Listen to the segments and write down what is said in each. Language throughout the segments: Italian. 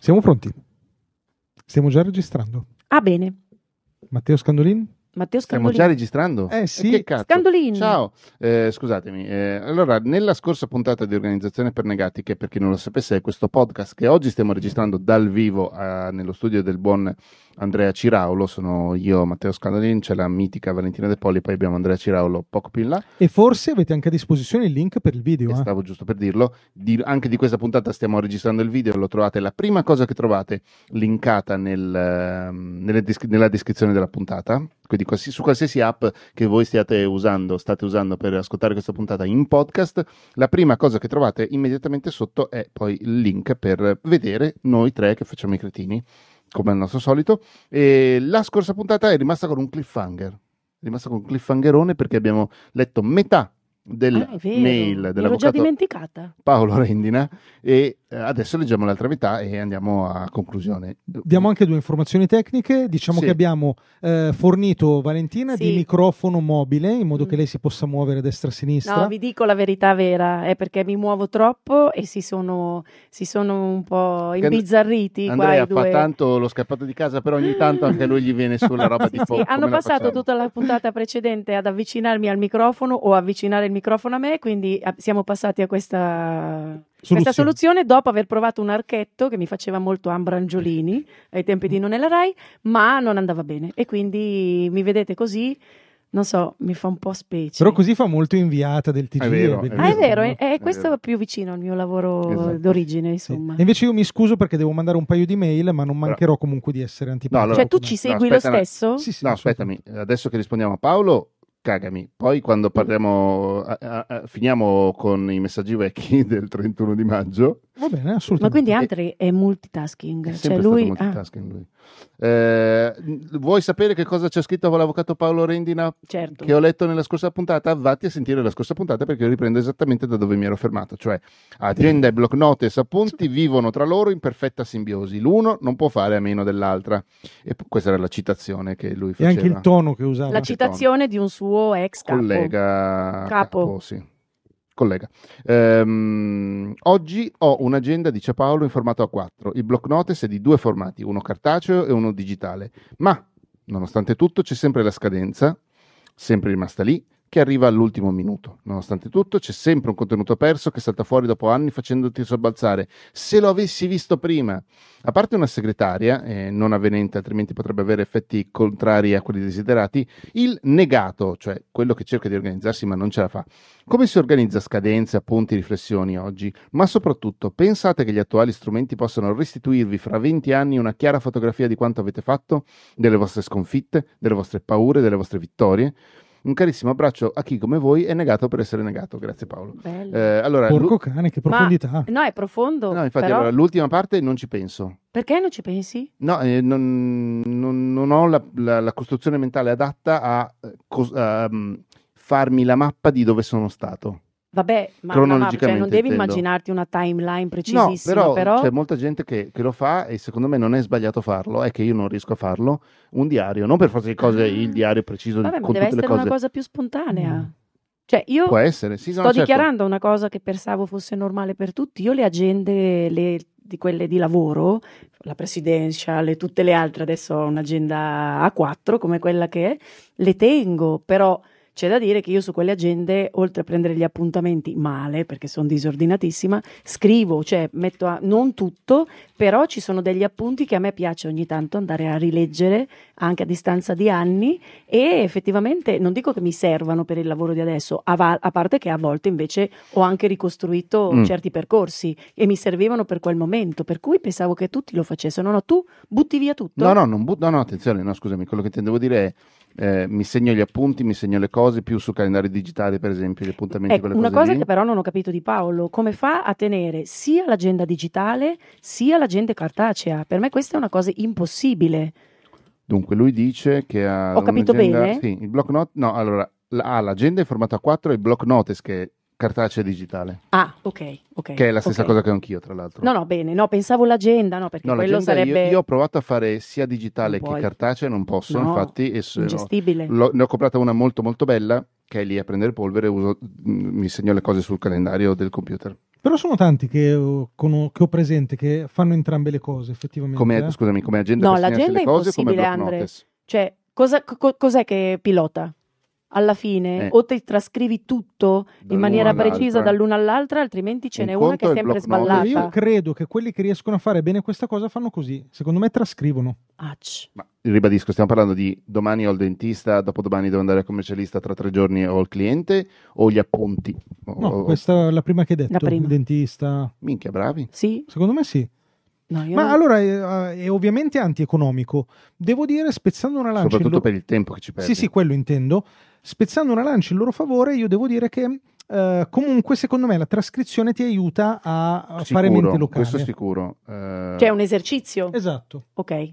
Siamo pronti? Stiamo già registrando. Ah, bene. Matteo Scandolin? Matteo Stiamo Scandolini. già registrando? Eh, sì. Che cazzo? Scandolini. Ciao, Eh, scusatemi. eh, allora, nella scorsa puntata di Organizzazione per Negati, che per chi non lo sapesse è questo podcast che oggi stiamo registrando dal vivo eh, nello studio del buon Andrea Ciraulo, sono io, Matteo Scandolin, c'è la mitica Valentina De Poli, poi abbiamo Andrea Ciraulo poco più in là, E forse avete anche a disposizione il link per il video. e eh? stavo giusto per dirlo. Di- anche di questa puntata stiamo registrando il video, lo trovate, la prima cosa che trovate linkata nel, ehm, nelle nella descrizione della puntata, quindi su qualsiasi app che voi stiate usando, state usando per ascoltare questa puntata in podcast, la prima cosa che trovate immediatamente sotto è poi il link per vedere noi tre che facciamo i cretini, come al nostro solito. E la scorsa puntata è rimasta con un cliffhanger, è rimasta con un cliffhangerone perché abbiamo letto metà del Ah, mail dell'avvocato dimenticata. Paolo Rendina e adesso leggiamo l'altra metà e andiamo a conclusione. Diamo anche due informazioni tecniche. Diciamo Sì. che abbiamo eh, fornito Valentina Sì. di microfono mobile in modo Mm. che lei si possa muovere a destra e a sinistra. No, vi dico la verità vera, è perché mi muovo troppo e si sono, si sono un po' imbizzarriti qua Andrea due. fa tanto lo scappato di casa, però ogni tanto anche lui gli viene sulla roba Sì, tipo sì, hanno passato tutta la puntata precedente ad avvicinarmi al microfono o avvicinare il microfono a me, quindi eh, siamo passati a questa, questa soluzione dopo aver provato un archetto che mi faceva molto Ambrangiolini ai tempi di Non è la Rai, ma non andava bene e quindi mi vedete così, non so, mi fa un po' specie. Però così fa molto inviata del TG. È vero, è. Ah, è vero, è, È è questo vero. più vicino al mio lavoro Esatto. d'origine, Sì. insomma. E invece io mi scuso perché devo mandare un paio di mail, ma non mancherò comunque di essere antipatico. allora- Cioè, tu ci No, segui aspetta, lo no. stesso? Sì, sì, No, aspettami, adesso che rispondiamo a Paolo, cagami. Poi quando parliamo, a- a- a- finiamo con i messaggi vecchi del 31 di maggio, Va bene, Ma assolutamente. quindi Andre è multitasking, è cioè sempre lui... stato ah, multitasking lui. Eh, vuoi sapere che cosa c'è scritto l'avvocato Paolo Rendina certo. che ho letto nella scorsa puntata, vatti a sentire la scorsa puntata perché io riprendo esattamente da dove mi ero fermato, cioè agenda e block notice appunti vivono tra loro in perfetta simbiosi, l'uno non può fare a meno dell'altra e questa era la citazione che lui E faceva. anche il tono che usava. La citazione di un suo ex capo. collega Capo. sì. Collega. Ehm, oggi ho un'agenda, dice Paolo, in formato A4. Il block notice è di due formati, uno cartaceo e uno digitale. Ma, nonostante tutto, c'è sempre la scadenza, sempre rimasta lì, che arriva all'ultimo minuto. Nonostante tutto, c'è sempre un contenuto perso che salta fuori dopo anni facendoti sobbalzare. Se lo avessi visto prima, a parte una segretaria, eh, non avvenente, altrimenti potrebbe avere effetti contrari a quelli desiderati, il negato, cioè quello che cerca di organizzarsi ma non ce la fa. Come si organizza scadenze, appunti, riflessioni oggi? Ma soprattutto, pensate che gli attuali strumenti possano restituirvi fra 20 anni una chiara fotografia di quanto avete fatto, delle vostre sconfitte, delle vostre paure, delle vostre vittorie? Un carissimo abbraccio a chi come voi è negato per essere negato. Grazie Paolo. Eh, allora, Porco l'u- cane, che Ma- profondità. No, è profondo. no, infatti, però... allora, l'ultima parte non ci penso. Perché non ci pensi? No, eh, non, non- non ho la, la- la costruzione mentale adatta a, eh, cos- a, mm, farmi la mappa di dove sono stato. Vabbè, ma una mappa, cioè, non Cronologicamente devi intendo. immaginarti una timeline No, precisissima, però, però... c'è molta gente che, che lo fa e secondo me non è sbagliato farlo, è che io non riesco a farlo. Un diario, non per forza di cose Ah. il diario preciso Vabbè, ma con deve le essere cose. una cosa più spontanea. Mm. Cioè, io Può essere, sì, no, sto certo. dichiarando una cosa che pensavo fosse normale per tutti. Io le agende, le- di quelle di lavoro, la presidential e tutte le altre, adesso ho un'agenda A4 come quella che è, le tengo, però c'è da dire che io su quelle agende, oltre a prendere gli appuntamenti male, perché sono disordinatissima, scrivo, cioè metto a, non tutto, però ci sono degli appunti che a me piace ogni tanto andare a rileggere anche a distanza di anni e effettivamente non dico che mi servano per il lavoro di adesso, a, va- a parte che a volte invece ho anche ricostruito Mm. certi percorsi e mi servivano per quel momento, per cui pensavo che tutti lo facessero. No, no, tu butti via tutto? No, no, non but- no, no, attenzione, no, scusami, quello che intendevo dire è eh, mi segno gli appunti, mi segno le cose più su calendari digitali, per esempio, gli appuntamenti, Ecco, quelle una cose cosa lì. che però non ho capito di Paolo, come fa a tenere sia l'agenda digitale sia l'agenda cartacea? Per me questa è una cosa impossibile. Dunque, lui dice che ha Ho capito bene? Sì, il block note, no, allora, ha l'agenda in formato A4 e il block notice che è cartacea digitale, Ah, ok, ok. che è la stessa ok. cosa che anch'io, tra l'altro. No, no, bene, no, pensavo l'agenda, no, perché No, quello l'agenda sarebbe io, io ho provato a fare sia digitale che cartacea, non posso, No, infatti, e se- ingestibile. l'ho- ne ho comprata una molto molto bella che è lì a prendere polvere, uso, mm, mi segno le cose sul calendario del computer. Però sono tanti che ho, cono- che ho presente che fanno entrambe le cose, effettivamente. Come, eh. Scusami, come agenda No, per l'agenda le è impossibile, block Andre. notice? Cioè, cosa- co- cos'è che pilota? Alla fine Eh. o ti trascrivi tutto in Dall'una maniera precisa dall'una all'altra, altrimenti ce Un n'è una che è sempre sballata. Io credo che quelli che riescono a fare bene questa cosa fanno così. Secondo me trascrivono. Ach. Ma ribadisco, stiamo parlando di domani ho il dentista, dopodomani devo andare al commercialista, tra tre giorni ho il cliente o gli appunti? O- No, o- questa è la prima che hai detto. La prima. Il dentista. Minchia, bravi. Sì? Secondo me sì. No, io Ma non- allora è, è ovviamente antieconomico. Devo dire, spezzando una lancia. Soprattutto lo- per il tempo che ci perdi. Sì, sì, quello intendo. Spezzando una lancia in loro favore, io devo dire che eh, comunque, secondo me, la trascrizione ti aiuta a, a fare Sicuro, mente locale. Questo sicuro. Eh, Cioè, è un esercizio. Esatto. Ok.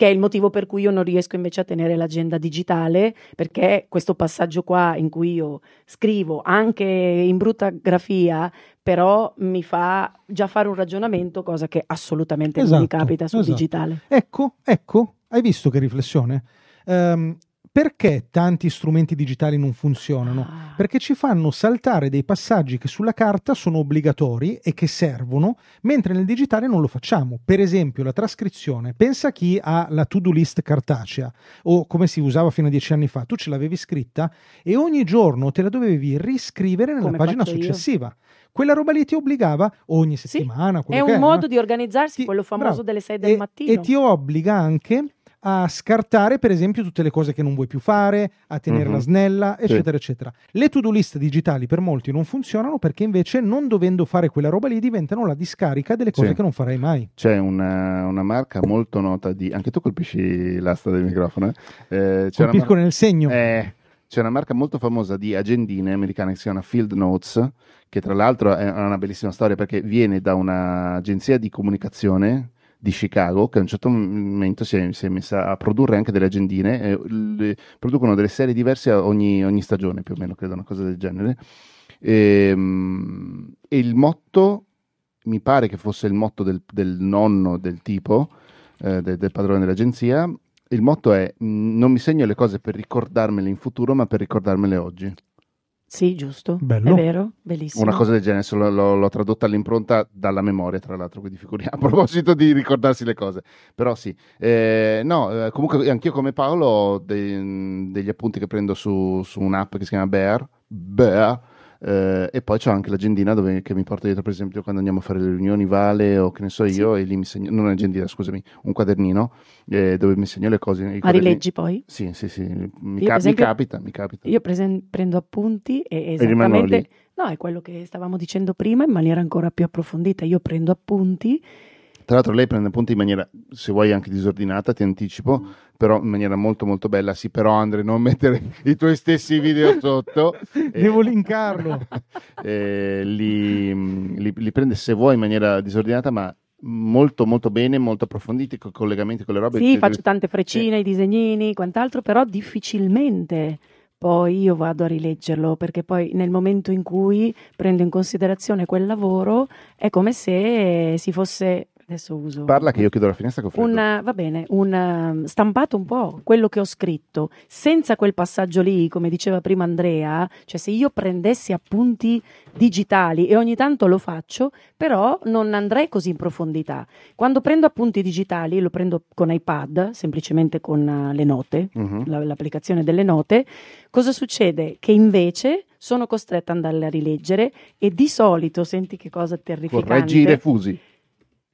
Che è il motivo per cui io non riesco invece a tenere l'agenda digitale, perché questo passaggio qua in cui io scrivo anche in brutta grafia, però mi fa già fare un ragionamento, cosa che assolutamente non mi Esatto, capita sul esatto. digitale. Ecco, ecco, hai visto che riflessione? Ehm, perché tanti strumenti digitali non funzionano? Ah. Perché ci fanno saltare dei passaggi che sulla carta sono obbligatori e che servono, mentre nel digitale non lo facciamo. Per esempio, la trascrizione. Pensa a chi ha la to-do list cartacea o come si usava fino a dieci anni fa. Tu ce l'avevi scritta e ogni giorno te la dovevi riscrivere nella Come pagina faccio io. successiva. Quella roba lì ti obbligava ogni Sì, settimana. È quello un modo no? di organizzarsi, Ti- quello famoso bravo. delle 6 del e, mattino. e ti obbliga anche a scartare, per esempio, tutte le cose che non vuoi più fare, a tenerla Mhm. snella, Sì. eccetera, eccetera. Le to-do list digitali per molti non funzionano perché invece, non dovendo fare quella roba lì, diventano la discarica delle cose Sì. che non farai mai. C'è una, una marca molto nota di... Anche tu colpisci l'asta del microfono, eh? Eh, Colpisco mar- nel segno. eh, c'è una marca molto famosa di agendine americane che si chiama Field Notes, che tra l'altro è una bellissima storia perché viene da un'agenzia di comunicazione di Chicago che a un certo momento si è, si è messa a produrre anche delle agendine, e le- producono delle serie diverse ogni, ogni stagione più o meno, credo una cosa del genere. Ehm, E, il motto, mi pare che fosse il motto del, del nonno del tipo, eh, de- del padrone dell'agenzia, il motto è "Mm, non mi segno le cose per ricordarmele in futuro ma per ricordarmele oggi. Sì, giusto. Bello. È vero, bellissimo. Una cosa del genere, l'ho, l'ho- l'ho tradotta all'impronta dalla memoria, tra l'altro, quindi figuriamo, a proposito di ricordarsi le cose. Però sì, Eh, no, eh, comunque anch'io come Paolo ho dei- degli appunti che prendo su, su un'app che si chiama Bear, Bear eh, e poi c'ho anche l'agendina dove, che mi porto dietro, per esempio, quando andiamo a fare le riunioni Vale o che ne so io, e lì mi segno, non un'agendina, scusami, un quadernino eh, dove mi segno le cose. Ma quaderni- rileggi poi? Sì, sì, sì, mi, Io, ca- per esempio, mi capita, mi capita. Io presen- prendo appunti e esattamente... lì. No, è quello che stavamo dicendo prima in maniera ancora più approfondita. Io prendo appunti Tra l'altro lei prende appunti in maniera, se vuoi anche disordinata, ti anticipo, però in maniera molto molto bella. Sì, però Andre, non mettere i tuoi stessi video sotto. Eh, Devo linkarlo. eh, li, li- li prende se vuoi in maniera disordinata, ma molto molto bene, molto approfonditi, con collegamenti con le robe. Sì, faccio tante freccine, i disegnini, quant'altro, però difficilmente poi io vado a rileggerlo perché poi nel momento in cui prendo in considerazione quel lavoro è come se si fosse adesso uso Parla che io chiudo la finestra con freddo. un, va bene, un um, stampato un po' quello che ho scritto, senza quel passaggio lì, come diceva prima Andrea, cioè se io prendessi appunti digitali e ogni tanto lo faccio, però non andrei così in profondità. Quando prendo appunti digitali, lo prendo con iPad, semplicemente con uh, le note, la- l'applicazione delle note, cosa succede? Che invece sono costretta ad andarle a rileggere e di solito, senti che cosa terrificante. Correggi i refusi.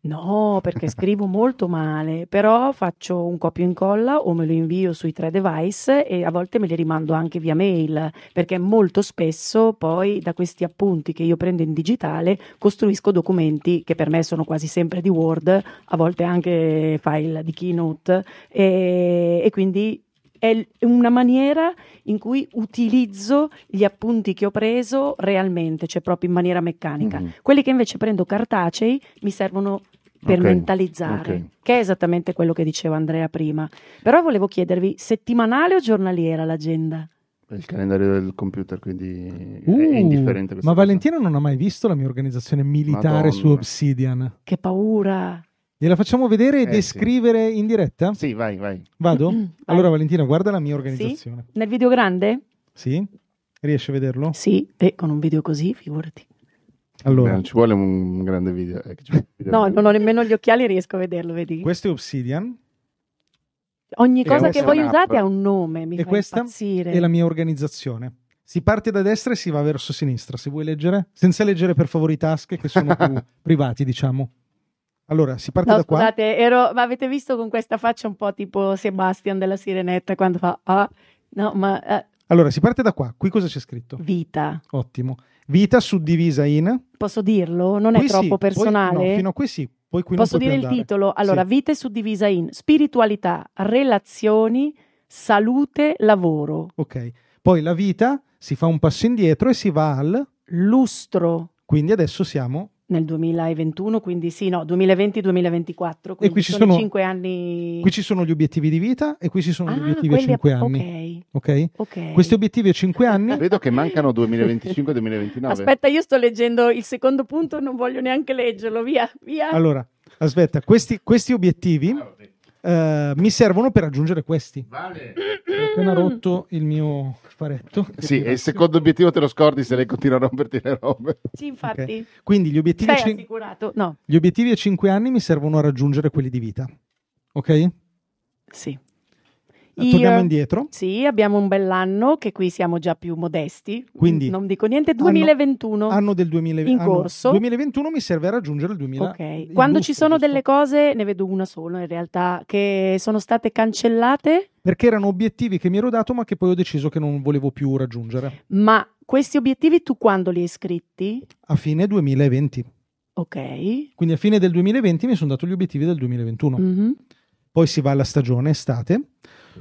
No, perché scrivo molto male, però faccio un copio e incolla o me lo invio sui tre device e a volte me li rimando anche via mail, perché molto spesso poi da questi appunti che io prendo in digitale costruisco documenti che per me sono quasi sempre di Word, a volte anche file di Keynote e, e quindi è una maniera in cui utilizzo gli appunti che ho preso realmente, cioè proprio in maniera meccanica. Mhm. Quelli che invece prendo cartacei mi servono per Ok, mentalizzare, ok. che è esattamente quello che diceva Andrea prima. Però volevo chiedervi, settimanale o giornaliera l'agenda? Il calendario del computer, quindi Uh, è indifferente. ma cosa. Valentina non ha mai visto la mia organizzazione militare Madonna. su Obsidian. Che paura! Gliela facciamo vedere e Eh, sì. descrivere in diretta? Sì, vai, vai. Vado? Vai. Allora Valentina, guarda la mia organizzazione. Nel video grande? Sì? Riesci a vederlo? Sì, e con un video così, figurati. Allora, non ci vuole un grande video. eh, un video. No, non ho nemmeno gli occhiali, riesco a vederlo, vedi? questo è Obsidian Ogni E cosa che voi usate ha un nome, mi e fa questa impazzire. è la mia organizzazione. Si parte da destra e si va verso sinistra, se vuoi leggere. Senza leggere per favore i task che sono più privati, diciamo. Allora, si parte No, da qua. scusate, ero, ma avete visto con questa faccia un po' tipo Sebastian della Sirenetta quando fa ah, no, ma eh, Allora, si parte da qua. Qui cosa c'è scritto? vita. Ottimo. Vita suddivisa in... Posso dirlo? Non è Qui sì, troppo poi- personale? no, fino a qui sì. Poi qui Posso dire il titolo? Allora, Sì. vita è suddivisa in spiritualità, relazioni, salute, lavoro, Ok. Poi la vita si fa un passo indietro e si va al... lustro Quindi adesso siamo... nel 2021, quindi sì, no, 2020-2024, quindi qui ci sono, sono- 5 anni. Qui ci sono gli obiettivi di vita e qui ci sono gli ah, obiettivi a quelli 5 anni. Ok? Ok, ok. Questi obiettivi a 5 anni... Vedo che mancano 2025-2029. Aspetta, io sto leggendo il secondo punto, non voglio neanche leggerlo, via, via. Allora, aspetta, questi, questi obiettivi eh, mi servono per raggiungere questi. Vale. Ho appena rotto il mio faretto. Sì, e il secondo obiettivo te lo scordi se lei continua a romperti le robe. Sì, infatti. Quindi gli obiettivi, Sei cin- assicurato? No, gli obiettivi a 5 anni mi servono a raggiungere quelli di vita. Ok? sì. Torniamo indietro. Sì, abbiamo un bell'anno che qui siamo già più modesti. Quindi- non dico niente, 2021. Anno del 2000, In anno corso. 2021 mi serve a raggiungere il 2000. Ok, il quando giusto, ci sono giusto? delle cose, ne vedo una sola in realtà, che sono state cancellate, Perché erano obiettivi che mi ero dato ma che poi ho deciso che non volevo più raggiungere. ma questi obiettivi tu quando li hai scritti? A fine 2020. Ok. Quindi a fine del 2020 mi sono dato gli obiettivi del 2021. Mhm. Poi si va alla stagione estate.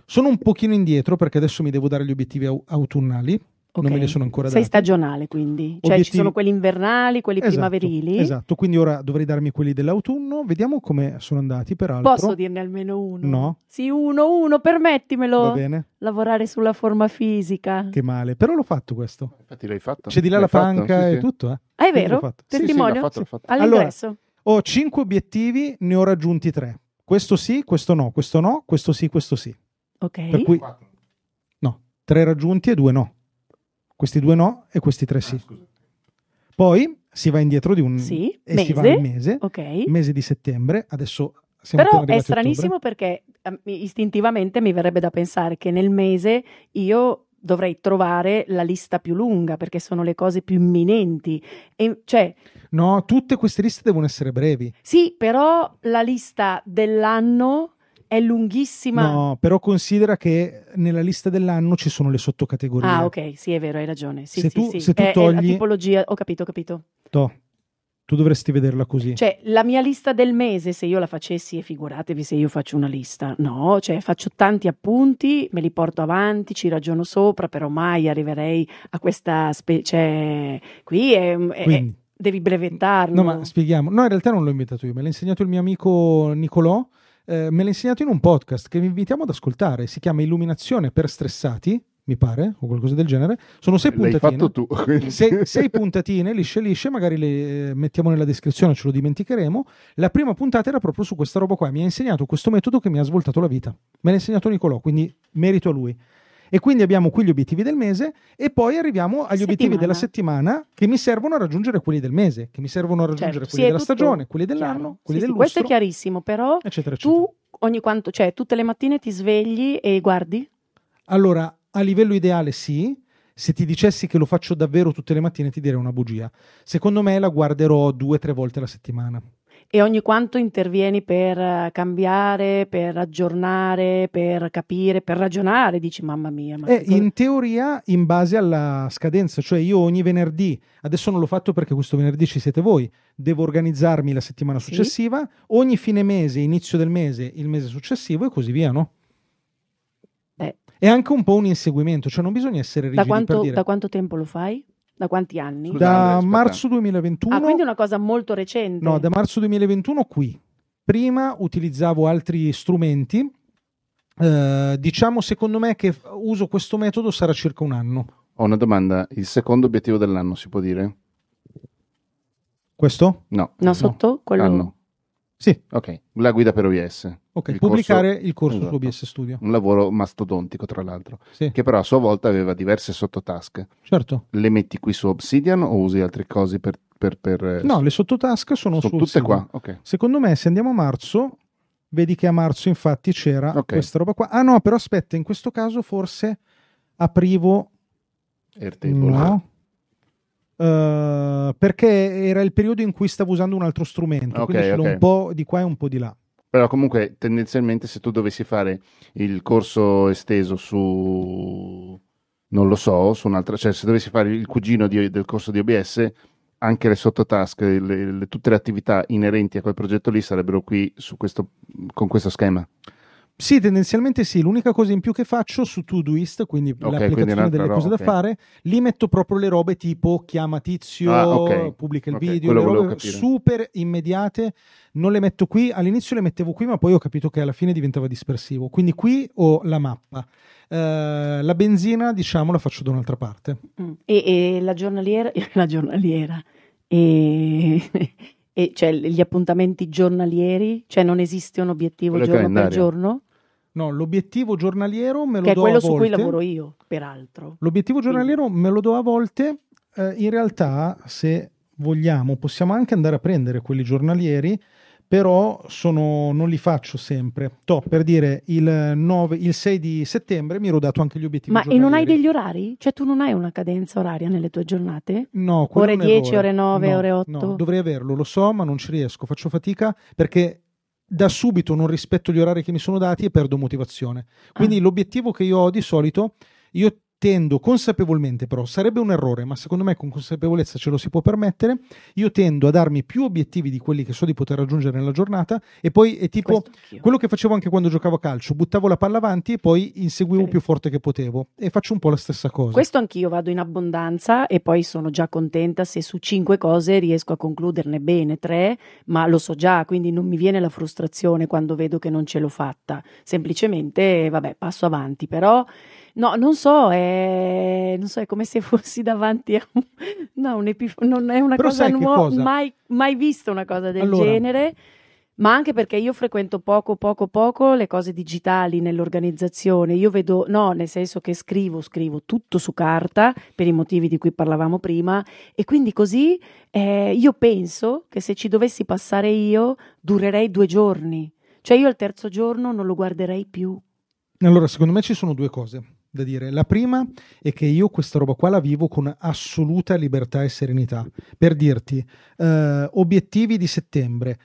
Sono un pochino indietro perché adesso mi devo dare gli obiettivi au- autunnali. Non ok. me li sono ancora Sei dati. stagionale quindi, cioè ci Obiettivi- sono quelli invernali, quelli Esatto, primaverili. Esatto, quindi ora dovrei darmi quelli dell'autunno. Vediamo come sono andati, peraltro. Posso dirne almeno uno? No. Sì, uno, uno, permettimelo. Va bene, Lavorare sulla forma fisica. che male. Però l'ho fatto questo. Infatti l'hai fatto. C'è di là L'hai la fatto? panca Sì, e sì. tutto, eh. Ah, è vero? fatto. Sì, sì, Testimonio? l'ho fatto, l'ho fatto. All'ingresso. Ho cinque obiettivi, ne ho raggiunti tre. Questo sì, questo no, questo no, questo sì, questo sì. ok. Per cui no, tre raggiunti e due no. Questi due no e questi tre Ah, sì. Poi si va indietro di un Sì, e si va mese. al mese, Ok. mese di settembre. Adesso siamo Però è stranissimo perché eh, istintivamente mi verrebbe da pensare che nel mese io dovrei trovare la lista più lunga perché sono le cose più imminenti. E, cioè. No, tutte queste liste devono essere brevi. sì, però la lista dell'anno è lunghissima. No, però considera che nella lista dell'anno ci sono le sottocategorie. Ah, ok, sì, è vero, hai ragione. Sì, Se sì, tu- sì. se tu È- è la togli- tipologia, ho capito, ho capito. To, tu dovresti vederla così. Cioè, la mia lista del mese, se io la facessi, e figuratevi se io faccio una lista, no, cioè faccio tanti appunti, me li porto avanti, ci ragiono sopra, però mai arriverei a questa specie. Qui è, è- Quindi, devi brevettarlo. no, ma spieghiamo. No, in realtà non l'ho inventato io, me l'ha insegnato il mio amico Nicolò. eh, me l'ha insegnato in un podcast che vi invitiamo ad ascoltare. Si chiama Illuminazione per stressati, mi pare, o qualcosa del genere. Sono sei L'hai puntatine. fatto tu. quindi- sei, sei puntatine lisce lisce, magari le eh, mettiamo nella descrizione, ce lo dimenticheremo. La prima puntata era proprio su questa roba qua. Mi ha insegnato questo metodo che mi ha svoltato la vita. Me l'ha insegnato Nicolò, quindi merito a lui. E quindi abbiamo qui gli obiettivi del mese e poi arriviamo agli obiettivi Settimana. della settimana che mi servono a raggiungere quelli del mese, che mi servono a raggiungere Certo, quelli sì, della tutto stagione, quelli chiaro. dell'anno, quelli Sì, del sì, questo è chiarissimo, però eccetera, eccetera. tu ogni quanto, cioè tutte le mattine ti svegli e guardi? Allora, a livello ideale sì, se ti dicessi che lo faccio davvero tutte le mattine ti direi una bugia. Secondo me la guarderò due o tre volte alla settimana. E ogni quanto intervieni per eh, cambiare, per aggiornare, per capire, per ragionare, dici mamma mia. Ma Eh, cosa-" in teoria in base alla scadenza, cioè io ogni venerdì, adesso non l'ho fatto perché questo venerdì ci siete voi, devo organizzarmi la settimana Sì. successiva, ogni fine mese, inizio del mese, il mese successivo e così via, no? È anche un po' un inseguimento, cioè non bisogna essere rigidi da, quanto, per dire. da quanto tempo lo fai? Da quanti anni? Scusa, Da aspetta. marzo 2021 Ah, quindi è una cosa molto recente. No, da marzo 2021 qui. Prima utilizzavo altri strumenti. Eh, diciamo, secondo me, che uso questo metodo sarà circa un anno. Ho una domanda. Il secondo obiettivo dell'anno si può dire? Questo? No. No, sotto quello... Anno. Sì. Ok. La guida per OBS. Ok, Il pubblicare corso- il corso esatto. su OBS Studio. Un lavoro mastodontico, tra l'altro. Sì, Che però a sua volta aveva diverse sottotasche. certo. Le metti qui su Obsidian o usi altre cose per per, per- No, le sottotask sono, sono sul tutte sito. qua. Ok. Secondo me, se andiamo a marzo, vedi che a marzo infatti c'era Ok. questa roba qua. Ah no, però aspetta, in questo caso forse aprivo... Airtable. No. Eh, perché era il periodo in cui stavo usando un altro strumento, Ok, quindi ce l'ho ok. un po' di qua e un po' di là. Però comunque tendenzialmente se tu dovessi fare il corso esteso su, non lo so, su un'altra, cioè se dovessi fare il cugino di- del corso di OBS, anche le sottotask, le- le- tutte le attività inerenti a quel progetto lì sarebbero qui su questo, con questo schema. Sì, tendenzialmente sì. L'unica cosa in più che faccio su Todoist, quindi quindi l'applicazione un'altra delle cose roba, da fare, lì metto proprio le robe tipo chiama tizio, Ah, ok. pubblica il video, quello le robe capire. super immediate. Non le metto qui, all'inizio le mettevo qui, ma poi ho capito che alla fine diventava dispersivo. Quindi qui ho la mappa. Eh, la benzina, diciamo, la faccio da un'altra parte. Mm. E, e la giornaliera, la giornaliera, e, e cioè gli appuntamenti giornalieri, cioè non esiste un obiettivo Quello giorno per giorno, No, l'obiettivo giornaliero me lo che è do quello a su cui volte. lavoro io, peraltro. L'obiettivo giornaliero me lo do a volte. eh, in realtà, se vogliamo, possiamo anche andare a prendere quelli giornalieri, però sono- non li faccio sempre. To, per dire, il, 9, il 6 di settembre mi ero dato anche gli obiettivi Ma e giornalieri. non hai degli orari? Cioè tu non hai una cadenza oraria nelle tue giornate? No, Ore è un 10, errore. ore 9, No, ore 8? No, dovrei averlo, lo so, ma non ci riesco, faccio fatica perché da subito non rispetto gli orari che mi sono dati e perdo motivazione. Quindi Ah. l'obiettivo che io ho di solito, io tendo consapevolmente però, sarebbe un errore, ma secondo me con consapevolezza ce lo si può permettere, io tendo a darmi più obiettivi di quelli che so di poter raggiungere nella giornata e poi è tipo quello che facevo anche quando giocavo a calcio, buttavo la palla avanti e poi inseguivo Ok. più forte che potevo e faccio un po' la stessa cosa. Questo anch'io vado in abbondanza e poi sono già contenta se su cinque cose riesco a concluderne bene, tre, ma lo so già, quindi non mi viene la frustrazione quando vedo che non ce l'ho fatta. Semplicemente, vabbè, passo avanti, però no, non so, è, non so, è come se fossi davanti a un, no, un epif- non è una Però cosa nuova, cosa? mai, mai vista una cosa del Allora. genere. Ma anche perché io frequento poco, poco, poco le cose digitali nell'organizzazione. Io vedo, no, nel senso che scrivo, scrivo tutto su carta per i motivi di cui parlavamo prima, e quindi così eh, io penso che se ci dovessi passare io durerei due giorni. Cioè io il terzo giorno non lo guarderei più. Allora, secondo me ci sono due cose da dire. La prima è che io questa roba qua la vivo con assoluta libertà e serenità. Per dirti, eh, obiettivi di settembre.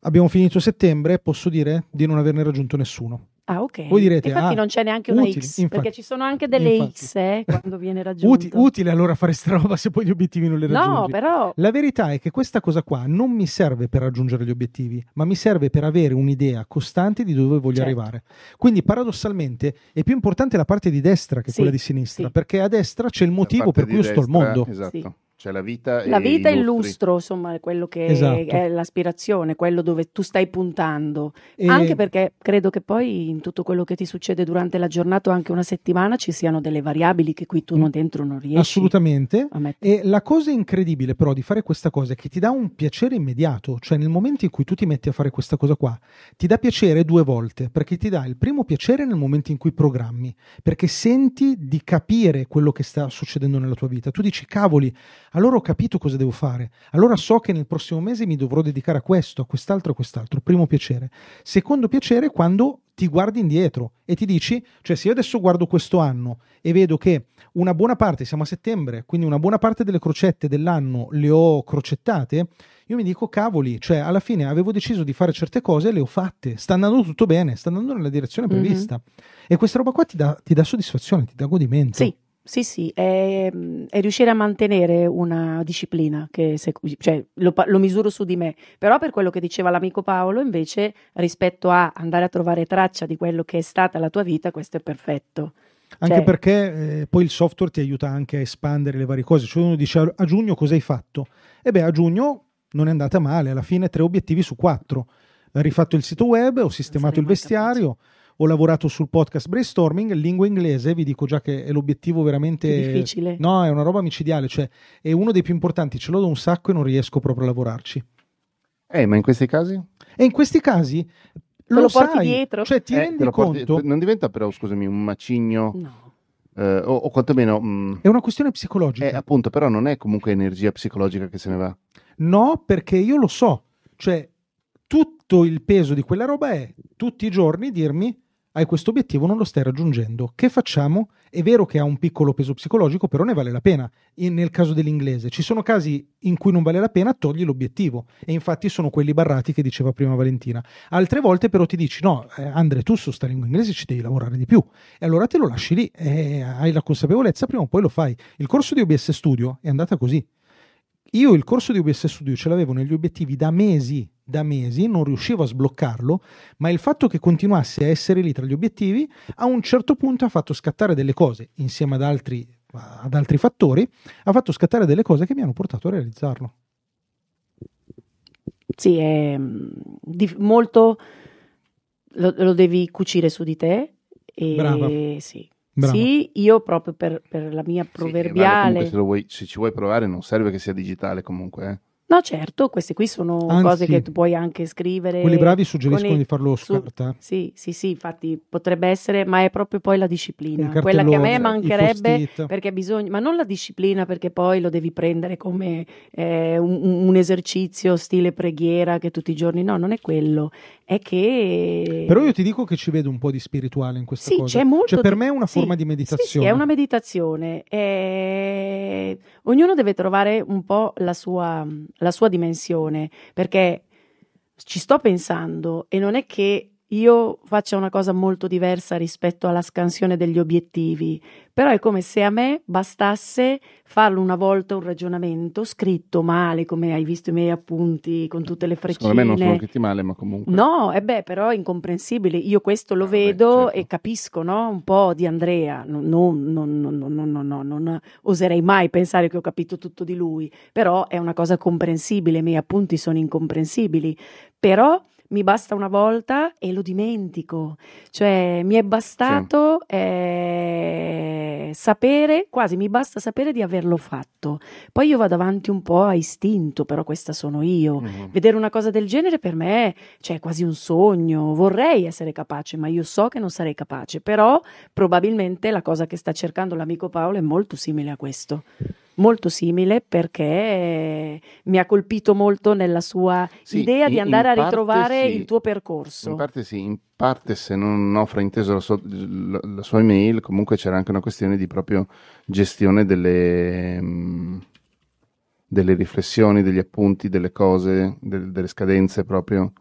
Abbiamo finito settembre, posso dire di non averne raggiunto nessuno. Ah, ok. Voi direte, infatti ah, non c'è neanche una utili, X, infatti. perché ci sono anche delle Infatti. X eh, quando viene raggiunto. Uti- utile allora fare sta roba se poi gli obiettivi non li raggiungi. no, però La verità è che questa cosa qua non mi serve per raggiungere gli obiettivi, ma mi serve per avere un'idea costante di dove voglio Certo. arrivare. Quindi paradossalmente è più importante la parte di destra che Sì, quella di sinistra, sì. perché a destra c'è il motivo per cui io sto al mondo. Esatto. Sì. C'è la vita La e vita è il lustro, insomma, è quello che Esatto. è l'aspirazione, quello dove tu stai puntando. E- Anche perché credo che poi in tutto quello che ti succede durante la giornata o anche una settimana ci siano delle variabili che qui tu non dentro non riesci Assolutamente. a mettere. E la cosa incredibile però di fare questa cosa è che ti dà un piacere immediato, cioè nel momento in cui tu ti metti a fare questa cosa qua, ti dà piacere due volte, perché ti dà il primo piacere nel momento in cui programmi, perché senti di capire quello che sta succedendo nella tua vita. Tu dici, cavoli, allora ho capito cosa devo fare, allora so che nel prossimo mese mi dovrò dedicare a questo, a quest'altro, a quest'altro. Primo piacere. Secondo piacere quando ti guardi indietro e ti dici, cioè se io adesso guardo questo anno e vedo che una buona parte, siamo a settembre, quindi una buona parte delle crocette dell'anno le ho crocettate, io mi dico cavoli, cioè alla fine avevo deciso di fare certe cose e le ho fatte, sta andando tutto bene, sta andando nella direzione Mhm. prevista. E questa roba qua ti dà, ti dà soddisfazione, ti dà godimento. Sì, sì, sì, è, è riuscire a mantenere una disciplina, che se- cioè, lo, lo misuro su di me, però per quello che diceva l'amico Paolo, invece, rispetto a andare a trovare traccia di quello che è stata la tua vita, questo è perfetto. Anche Cioè- perché eh, poi il software ti aiuta anche a espandere le varie cose. Cioè uno dice a, giugno cosa hai fatto? E beh, a giugno non è andata male, alla fine tre obiettivi su quattro. Ho rifatto il sito web, ho sistemato il vestiario, ho lavorato sul podcast brainstorming, lingua inglese, vi dico già che è l'obiettivo veramente... Più difficile. No, è una roba micidiale, cioè è uno dei più importanti, ce l'ho da un sacco e non riesco proprio a lavorarci. Eh, ma in questi casi? E in questi casi lo lo porti sai, dietro? cioè ti Eh, rendi porti- conto... non diventa però, scusami, un macigno No. Eh, o, o quantomeno... mh, È una questione psicologica. eh, appunto, però non è comunque energia psicologica che se ne va. No, perché io lo so, cioè tutto il peso di quella roba è tutti i giorni dirmi hai questo obiettivo, non lo stai raggiungendo. Che facciamo? È vero che ha un piccolo peso psicologico, però ne vale la pena. In- nel caso dell'inglese, ci sono casi in cui non vale la pena, togli l'obiettivo. E infatti sono quelli barrati che diceva prima Valentina. Altre volte però ti dici no, eh, Andre, tu su sta lingua inglese ci devi lavorare di più. E allora te lo lasci lì, e hai la consapevolezza, prima o poi lo fai. Il corso di OBS Studio è andata così. Io il corso di OBS Studio ce l'avevo negli obiettivi da mesi, da mesi, non riuscivo a sbloccarlo, ma il fatto che continuasse a essere lì tra gli obiettivi a un certo punto ha fatto scattare delle cose, insieme ad altri, ad altri fattori, ha fatto scattare delle cose che mi hanno portato a realizzarlo. Sì, è mm, molto lo, lo devi cucire su di te e Brava. sì. Brava. Sì, io proprio per, per la mia Sì, e vale proverbiale comunque se, lo vuoi- se ci vuoi provare non serve che sia digitale comunque. eh. No, certo, queste qui sono Anzi, cose che tu puoi anche scrivere. Quelli bravi suggeriscono con i- di farlo su, carta. Sì, sì, sì, infatti potrebbe essere, ma è proprio poi la disciplina, quella che a me mancherebbe perché bisogna, ma non la disciplina perché poi lo devi prendere come eh, un, un esercizio stile preghiera che tutti i giorni, no, non è quello, è che... Però io ti dico che ci vedo un po' di spirituale in questa Sì, cosa. c'è molto Cioè, per di- me è una sì, forma di Sì, meditazione. sì, è una meditazione. Eh, Ognuno deve trovare un po' la sua, la sua dimensione, perché ci sto pensando e non è che io faccia una cosa molto diversa rispetto alla scansione degli obiettivi, però è come se a me bastasse farlo una volta un ragionamento scritto male, come hai visto i miei appunti con tutte le freccine. Secondo me non sono scritti male, ma comunque. No, e beh, però è incomprensibile. Io questo lo Ah, beh, vedo certo. e capisco, no? Un po' di Andrea. Non, non, non, non, non, non, non, non oserei mai pensare che ho capito tutto di lui, però è una cosa comprensibile. I miei appunti sono incomprensibili, però mi basta una volta e lo dimentico. Cioè, mi è bastato eh, sapere, quasi mi basta sapere di averlo fatto. Poi io vado avanti un po' a istinto, però questa sono io. Mhm. Vedere una cosa del genere per me è cioè, quasi un sogno. Vorrei essere capace, ma io so che non sarei capace. Però probabilmente la cosa che sta cercando l'amico Paolo è molto simile a questo. Molto simile perché mi ha colpito molto nella sua Sì, idea in- di andare a ritrovare sì. il tuo percorso. In parte sì, in parte se non ho frainteso la sua, la- la sua email, comunque c'era anche una questione di proprio gestione delle, mm, delle riflessioni, degli appunti, delle cose, del- delle scadenze proprio.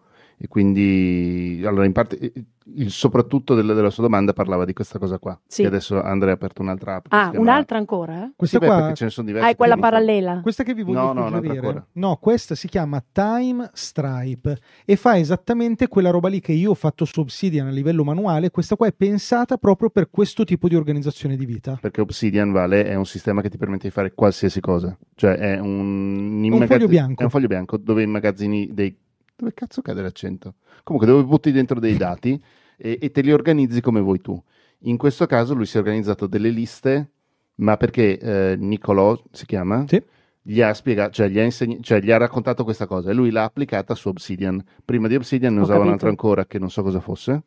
E quindi, allora, in parte, il soprattutto della, della sua domanda parlava di questa cosa qua. Sì. Che adesso Andrea ha aperto un'altra app. Ah, chiama- un'altra ancora? Sì, Questa beh, qua, perché ce ne sono diverse. Ah, è quella non so. parallela? questa che vi voglio No, no, no, questa si chiama Time Stripe e fa esattamente quella roba lì che io ho fatto su Obsidian a livello manuale. Questa qua è pensata proprio per questo tipo di organizzazione di vita. Perché Obsidian Vale è un sistema che ti permette di fare qualsiasi cosa. Cioè è un, Un foglio bianco. È un foglio bianco dove immagazzini dei... Dove cazzo cade l'accento? Comunque dove butti dentro dei dati e, e te li organizzi come vuoi tu. In questo caso lui si è organizzato delle liste, ma perché eh, Nicolò si chiama? Sì. Gli ha spiegato, cioè gli ha, insegn- cioè gli ha raccontato questa cosa e lui l'ha applicata su Obsidian. Prima di Obsidian ne Ho usava capito. un'altra ancora che non so cosa fosse.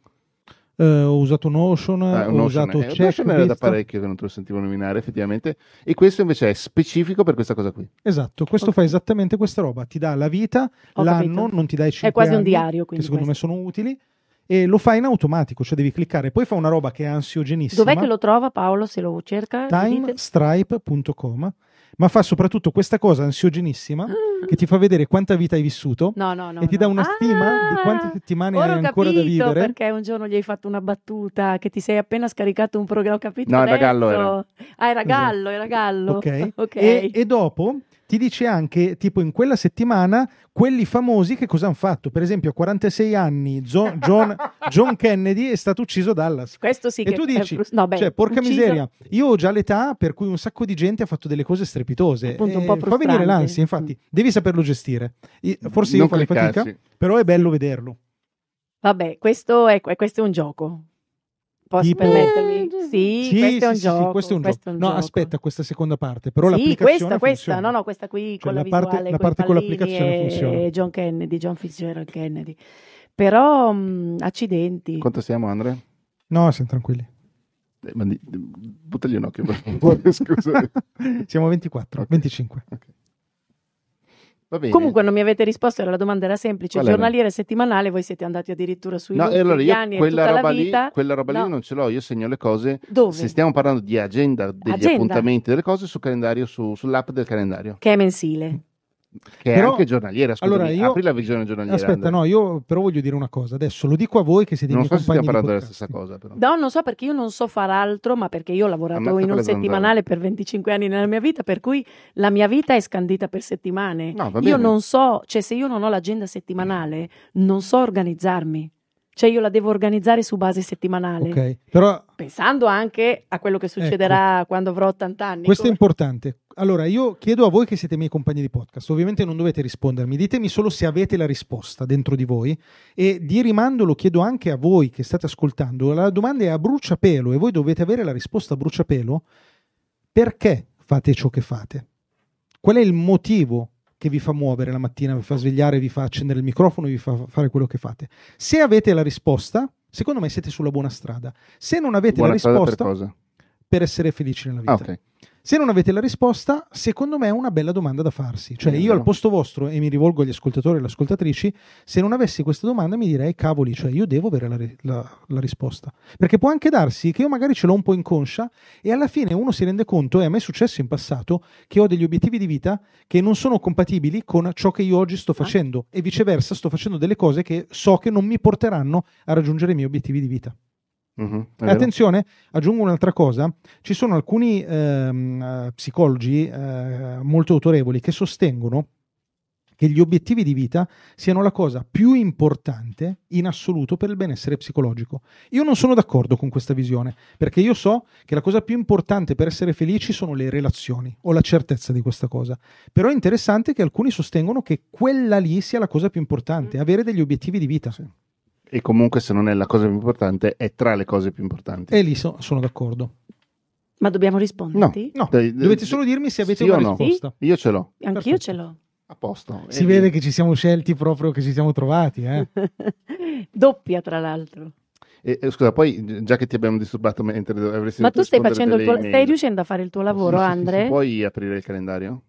Eh, ho usato Notion, Ah, ho Notion, usato eh, Notion era da Checklist. parecchio che non te lo sentivo nominare effettivamente e questo invece è specifico per questa cosa qui Esatto, questo Ok. fa esattamente questa roba. Ti dà la vita, Ho l'anno, capito. non ti dai 5 È quasi un anni, diario, che quindi secondo me questo. sono utili, e lo fa in automatico, cioè devi cliccare. Poi fa una roba che è ansiogenissima. Dov'è che lo trova Paolo se lo cerca? Timestripe.com ma fa soprattutto questa cosa ansiogenissima che ti fa vedere quanta vita hai vissuto No, no, no. e ti no. dà una stima di quante Ah, settimane hai ancora da capito vivere. perché un giorno gli hai fatto una battuta che ti sei appena scaricato un programma, ho capito No, era. Gallo era. Ah, era Gallo, era Gallo. Ok. Ok. E, e dopo ti dice anche, tipo in quella settimana, quelli famosi che cosa hanno fatto. Per esempio, a 46 anni Zo- John, John Kennedy è stato ucciso a Dallas. Questo sì e che tu è dici, frus- no, beh, cioè, porca ucciso- miseria, io ho già l'età per cui un sacco di gente ha fatto delle cose strepitose. Appunto, un E po' fa venire l'ansia, infatti, devi saperlo gestire. Forse io Non farei fatica, però è bello vederlo. Vabbè, questo è, questo è un gioco. Posso Tipo- permettermi? Sì, Sì, questo è un sì, sì, gioco. sì, questo è un questo gioco. è un no, gioco. aspetta, questa seconda parte, però sì, l'applicazione questa, questa, no, no, questa qui Cioè, con la la, parte- visuale, la parte con l'applicazione e funziona. John Kennedy, John Fitzgerald Kennedy. Però, mh, accidenti. quanto siamo Andre? No, siamo tranquilli. Eh, ma di- di- buttagli un occhio per favore, scusa. Siamo a 24, Ok. 25. Ok. Comunque non mi avete risposto, la domanda era semplice, Qual era? giornaliere settimanale, voi siete andati addirittura sui No, allora io quella roba, lì, quella roba No. lì non ce l'ho, io segno le cose. Dove? Se stiamo parlando di agenda degli Agenda. appuntamenti delle cose sul calendario, su- sull'app del calendario, Che è mensile. Che è Però- anche giornaliera. Scusami, allora, io- apri la visione giornaliera. Aspetta, Andrea. no, io però voglio dire una cosa. Adesso lo dico a voi che siete i non miei so se stiamo compagni parlando della stessa cosa, però. No, non so perché io non so far altro, ma perché io ho lavorato in un settimanale per 25 anni nella mia vita, per cui la mia vita è scandita per settimane. No, io non so, cioè se io non ho l'agenda settimanale, non so organizzarmi. Cioè io la devo organizzare su base settimanale, Ok, però pensando anche a quello che succederà quando avrò 80 anni. Ecco. questo è Come- importante. Allora, io chiedo a voi che siete i miei compagni di podcast, ovviamente non dovete rispondermi, ditemi solo se avete la risposta dentro di voi e di rimando lo chiedo anche a voi che state ascoltando. La domanda è a bruciapelo e voi dovete avere la risposta a bruciapelo perché fate ciò che fate. Qual è il motivo che vi fa muovere la mattina, vi fa svegliare, vi fa accendere il microfono, vi fa fare quello che fate? Se avete la risposta, secondo me siete sulla buona strada. Se non avete Buona la risposta, per per essere felici nella vita. Ah, ok. Se non avete la risposta, secondo me è una bella domanda da farsi. Cioè, io al posto vostro, e mi rivolgo agli ascoltatori e alle ascoltatrici, se non avessi questa domanda mi direi, cavoli, cioè io devo avere la, la- la risposta. Perché può anche darsi che io magari ce l'ho un po' inconscia e alla fine uno si rende conto, e a me è successo in passato, che ho degli obiettivi di vita che non sono compatibili con ciò che io oggi sto facendo e viceversa sto facendo delle cose che so che non mi porteranno a raggiungere i miei obiettivi di vita. Vero. Attenzione, aggiungo un'altra cosa, ci sono alcuni ehm, eh, psicologi eh, molto autorevoli che sostengono che gli obiettivi di vita siano la cosa più importante in assoluto per il benessere psicologico. Io non sono d'accordo con questa visione, perché io so che la cosa più importante per essere felici sono le relazioni, ho la certezza di questa cosa. Però è interessante che alcuni sostengono che quella lì sia la cosa più importante, avere degli obiettivi di vita. Sì. E comunque, se non è la cosa più importante, è tra le cose più importanti. E lì so- sono d'accordo. Ma dobbiamo risponderti? No, Dai, dovete solo dirmi se avete sì una o no? risposta. Io ce l'ho. Anch'io Perfetto. ce l'ho. A posto. Si E vede via. che ci siamo scelti proprio che ci siamo trovati, eh? Doppia, tra l'altro. E, e, scusa, poi, già che ti abbiamo disturbato mentre avresti Ma tu stai facendo il tuo, stai riuscendo a fare il tuo lavoro, Sì, sì, sì, Andre? sì, Puoi aprire il calendario?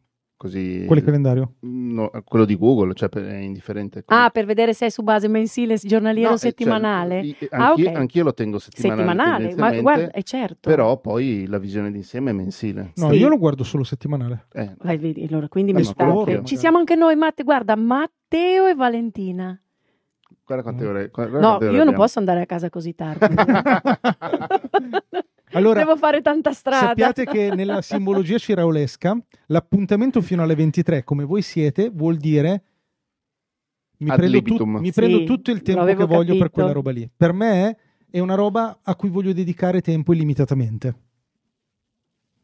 Così... Quale calendario? No, quello di Google, cioè per- è indifferente. Ah, per vedere se è su base mensile, giornaliero, No, eh, cioè, settimanale. Ah, anch'io, ok. anch'io lo tengo settimanale. settimanale, ma guarda, è certo. Però poi la visione d'insieme è mensile. No, Sì. io lo guardo solo settimanale. Eh, Vai, vedi, allora, quindi Eh, mi ma sta. quello anch'io, Ci magari. siamo anche noi, Matte. Guarda, Matteo e Valentina. guarda quante ore. guarda No, quante ore io non abbiamo. posso andare a casa così tardi. Allora, Devo fare tanta strada. Sappiate che nella simbologia ciraolesca l'appuntamento fino alle 23, come voi siete, vuol dire mi, Ad prendo, libitum. mi Sì, prendo tutto il tempo che voglio per quella roba lì. Per me è una roba a cui voglio dedicare tempo illimitatamente.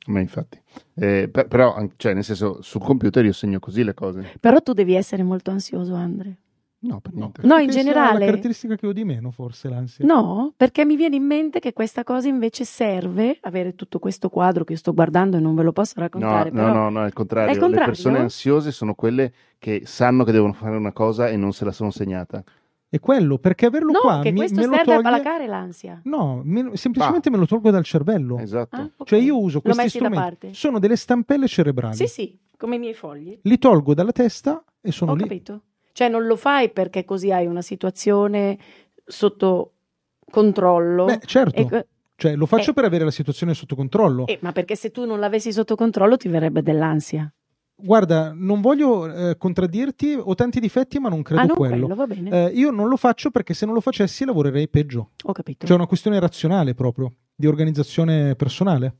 Ma infatti. Eh, per- però, cioè, nel senso, sul computer io segno così le cose. Però tu devi essere molto ansioso, Andre. No, per niente. No, in Perché sia generale. la caratteristica che ho di meno, forse l'ansia. No, perché mi viene in mente che questa cosa invece serve, avere tutto questo quadro che io sto guardando e non ve lo posso No, raccontare. no, però... no, no, è il contrario. È il contrario? Le persone ansiose sono quelle che sanno che devono fare una cosa e non se la sono segnata. È quello, perché averlo No, qua che mi- questo me lo serve a toglie... placare l'ansia. No, me- semplicemente me lo tolgo dal cervello. Esatto. Ah, ok. Cioè io uso questi strumenti. parte. Sono delle stampelle cerebrali. Sì, sì, come i miei fogli. Li tolgo dalla testa e sono Ho lì. capito. Cioè non lo fai perché così hai una situazione sotto controllo. Beh, certo. E- Cioè, lo faccio Eh. per avere la situazione sotto controllo. eh, ma perché se tu non l'avessi sotto controllo ti verrebbe dell'ansia. Guarda, non voglio eh, contraddirti, ho tanti difetti, ma non credo ah, non quello. quello, va bene. Eh, io non lo faccio perché se non lo facessi lavorerei peggio. Ho capito. C'è una questione razionale proprio, di organizzazione personale.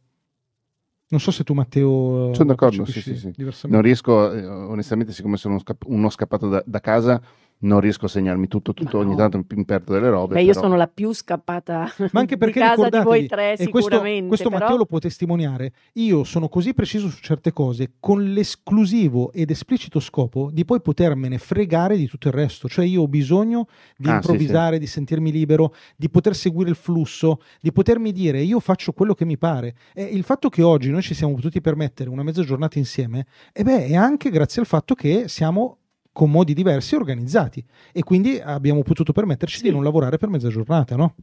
Non so se tu, Matteo. Sono d'accordo, sì, sì, sì. Non riesco, eh, onestamente, siccome sono uno scappato da, da casa, non riesco a segnarmi tutto, tutto Ma ogni no. tanto mi perdo delle robe. Beh, io però- sono la più scappata Ma anche perché di casa di voi tre, e questo, sicuramente. questo però... Matteo lo può testimoniare. Io sono così preciso su certe cose con l'esclusivo ed esplicito scopo di poi potermene fregare di tutto il resto. Cioè, io ho bisogno di Ah, sì, improvvisare, di sentirmi libero, di poter seguire il flusso, di potermi dire io faccio quello che mi pare. E il fatto che oggi noi ci siamo potuti permettere una mezza giornata insieme, e beh, è anche grazie al fatto che siamo con modi diversi e organizzati e quindi abbiamo potuto permetterci Sì. di non lavorare per mezza giornata, no?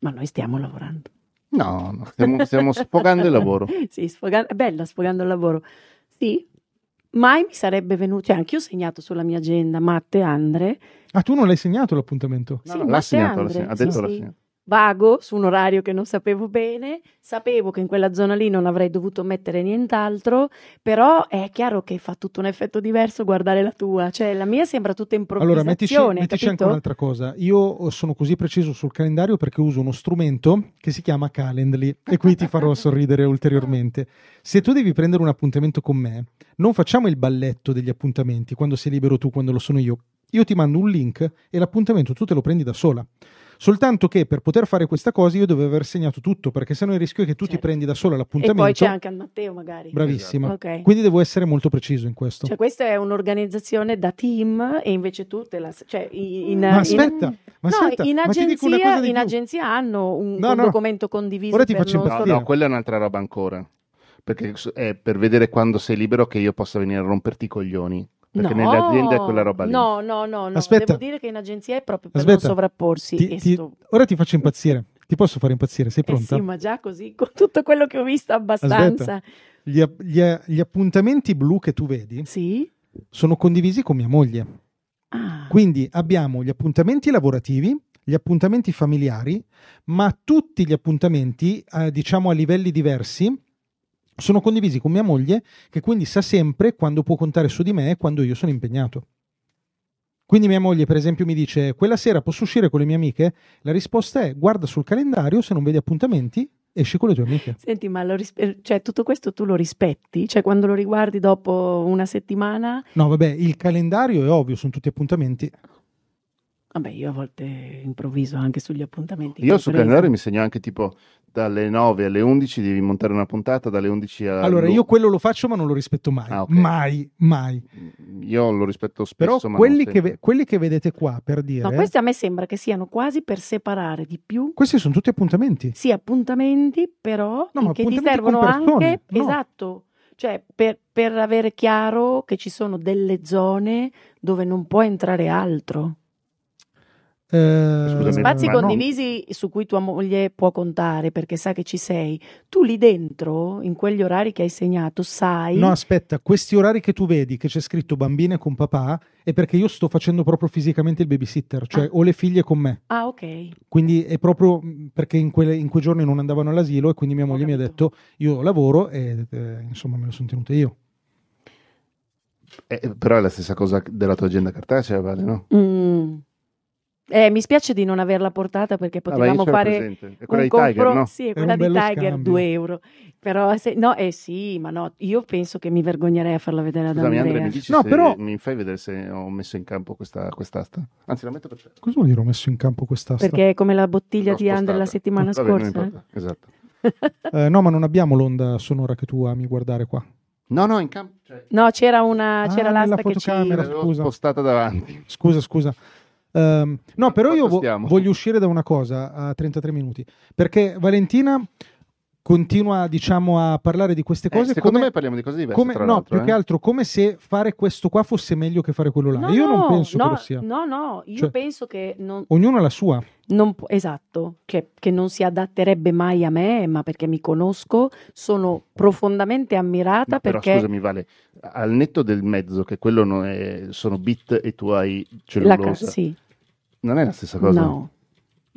Ma noi stiamo lavorando. No, no, stiamo, stiamo sfogando il lavoro. sì, sfogando, è bella sfogando il lavoro. Sì, mai mi sarebbe venuto, cioè anche io ho segnato sulla mia agenda Matte Andre. Ah, tu non l'hai segnato l'appuntamento? No, Sì, no, l'ha segnato, l'ha segnato, ha sì, detto l'ha sì. segnato. Vago su un orario che non sapevo bene, sapevo che in quella zona lì non avrei dovuto mettere nient'altro, però è chiaro che fa tutto un effetto diverso guardare la tua, cioè la mia sembra tutta Allora, mettici, improvvisazione, mettici anche un'altra cosa. Io sono così preciso sul calendario perché uso uno strumento che si chiama Calendly e qui ti farò sorridere ulteriormente. Se tu devi prendere un appuntamento con me, non facciamo il balletto degli appuntamenti, quando sei libero tu, quando lo sono io. Io ti mando un link e l'appuntamento tu te lo prendi da sola. Soltanto che per poter fare questa cosa io dovevo aver segnato tutto, perché sennò il rischio è che tu ti Certo. prendi da sola E l'appuntamento. poi c'è anche Matteo magari. Bravissima. Ok. Quindi devo essere molto preciso in questo. Cioè, questa è un'organizzazione da team e invece tu te la... Cioè, in, in- ma in- aspetta, ma no, aspetta, in ma ti dico una agenzia, cosa di in più. agenzia hanno un, No, un no. documento condiviso Ora ti per faccio non No, no, quella è un'altra roba ancora. Perché è per vedere quando sei libero che io possa venire a romperti i coglioni. Perché No, nelle aziende è quella roba lì. No, no, no, no. Aspetta. Devo dire che in agenzia è proprio per Aspetta. non sovrapporsi. Ti- e ti- sto- ora ti faccio impazzire. Ti posso fare impazzire? Sei Eh pronta? sì, ma già così, con tutto quello che ho visto abbastanza. Gli, gli- gli appuntamenti blu che tu vedi Sì? sono condivisi con mia moglie. Ah, Quindi abbiamo gli appuntamenti lavorativi, gli appuntamenti familiari, ma tutti gli appuntamenti, eh, diciamo a livelli diversi, sono condivisi con mia moglie, che quindi sa sempre quando può contare su di me e quando io sono impegnato. Quindi mia moglie, per esempio, mi dice: Quella sera posso uscire con le mie amiche? La risposta è: guarda sul calendario, se non vedi appuntamenti, esci con le tue amiche. Senti, ma lo rispe- cioè, tutto questo tu lo rispetti? Cioè, quando lo riguardi dopo una settimana? No, vabbè, il calendario è ovvio, sono tutti appuntamenti. Vabbè, io a volte improvviso anche sugli appuntamenti. Io sul calendario mi segno anche tipo dalle 9 alle 11 devi montare una puntata, dalle 11 alle Allora, io quello lo faccio, ma non lo rispetto mai. Ah, ok. Mai, mai. Io lo rispetto Però spesso, ma quelli che, ve- quelli che vedete qua, per dire, No, questi a me sembra che siano quasi per separare di più questi sono tutti appuntamenti. sì appuntamenti, però No, ma che ti servono anche no. esatto, cioè per, per avere chiaro che ci sono delle zone dove non può entrare altro. Eh, Scusami, Spazi ma no. condivisi su cui tua moglie può contare perché sa che ci sei. Tu lì dentro, in quegli orari che hai segnato, sai. No, aspetta, questi orari che tu vedi che c'è scritto bambine con papà è perché io sto facendo proprio fisicamente il babysitter, cioè Ah. ho le figlie con me. Ah, ok. Quindi è proprio mh, perché in, quelle- in quei giorni non andavano all'asilo e quindi mia moglie mi ha detto io lavoro e eh, insomma me lo sono tenuto io. Eh, però è la stessa cosa della tua agenda cartacea, vale, no? Mm. Eh, mi spiace di non averla portata perché Vabbè, potevamo l'ho fare. È quella un di Tiger, confron- no? Sì, è È quella un di Tiger, scambio. 2 euro. Però se- no, eh sì, ma no, io penso che mi vergognerei a farla vedere ad Scusami, Andrea. Andrea, mi dici No, se però- mi fai vedere se ho messo in campo questa quest'asta? Anzi, la metto per certo. Cosa vuol dire ho messo in campo quest'asta? Perché è come la bottiglia L'ho di Andre la settimana Vabbè, non scorsa. importa, Esatto. Eh, no, ma non abbiamo l'onda sonora che tu ami guardare qua. No, no, in campo. Cioè, No, c'era una Ah, c'era nella l'asta che ci scusa. spostata davanti. Scusa, scusa. Ehm, no, però io vo- voglio uscire da una cosa a 33 minuti. Perché Valentina continua, diciamo, a parlare di queste Eh, cose secondo come, me parliamo di cose diverse. come- tra no, più eh. che altro come se fare questo qua fosse meglio che fare quello là. No, io non no, penso no, che lo sia. No, no, io Cioè- penso che non, Ognuno ha la sua. non esatto, che, che non si adatterebbe mai a me, ma perché mi conosco, sono profondamente ammirata Ma però perché scusami, Vale, al netto del mezzo, che quello non è- sono bit e tu hai la cellulosa, ca- sì, non è la stessa cosa. no,